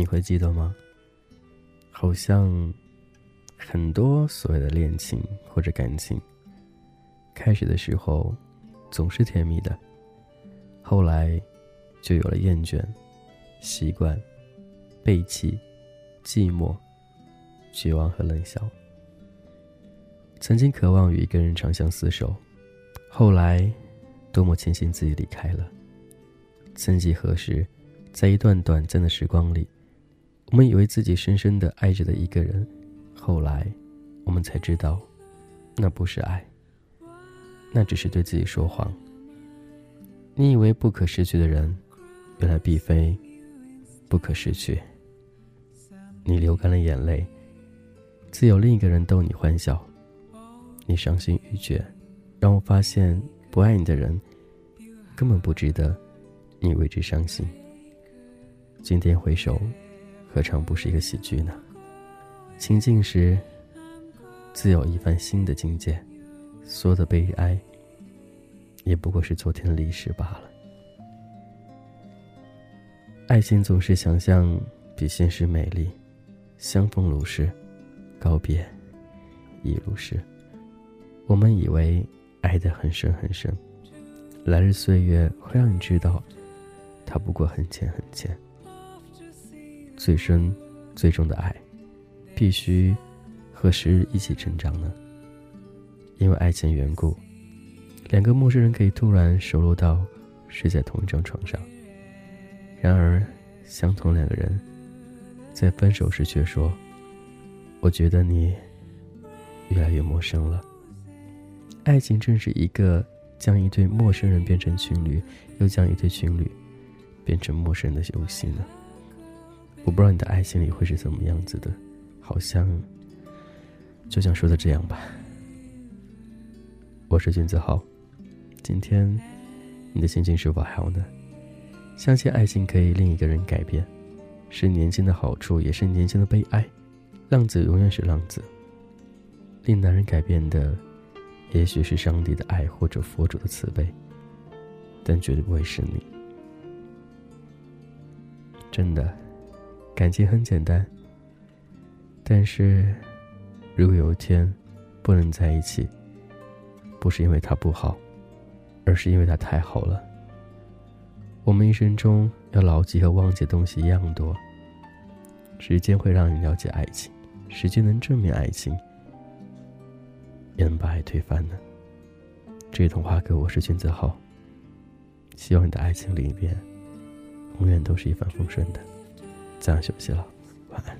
你会记得吗？好像很多所谓的恋情或者感情，开始的时候总是甜蜜的，后来就有了厌倦、习惯、背弃、寂寞、绝望和冷笑。曾经渴望与一个人长相厮守，后来多么庆幸自己离开了。曾几何时，在一段短暂的时光里，我们以为自己深深的爱着的一个人，后来我们才知道，那不是爱，那只是对自己说谎。你以为不可失去的人，原来并非不可失去。你流干了眼泪，自有另一个人逗你欢笑。你伤心欲绝，让我发现不爱你的人，根本不值得你为之伤心。今天回首，何尝不是一个喜剧呢？清静时，自有一番新的境界。所有的悲哀，也不过是昨天的历史罢了。爱情总是想象比现实美丽，相逢如是，告别亦如是。我们以为爱得很深很深，来日岁月会让你知道，它不过很浅很浅。最深、最重的爱，必须和时日一起成长呢。因为爱情缘故，两个陌生人可以突然熟络到睡在同一张床上。然而，相同两个人，在分手时却说：“我觉得你越来越陌生了。”爱情正是一个将一对陌生人变成情侣，又将一对情侣变成陌生人的游戏呢。我不知道你的爱情里会是怎么样子的，好像就像说的这样吧。我是君子浩，今天你的心情是否好呢？相信爱情可以令一个人改变，是年轻的好处，也是年轻的悲哀。浪子永远是浪子，令男人改变的。也许是上帝的爱，或者佛祖的慈悲，但绝对不会是你。真的，感情很简单。但是，如果有一天不能在一起，不是因为他不好，而是因为他太好了。我们一生中要牢记和忘记的东西一样多。时间会让你了解爱情，时间能证明爱情。也能把爱推翻呢。这一童话歌，我是君子浩。希望你的爱情里边，永远都是一帆风顺的。这样休息了，晚安。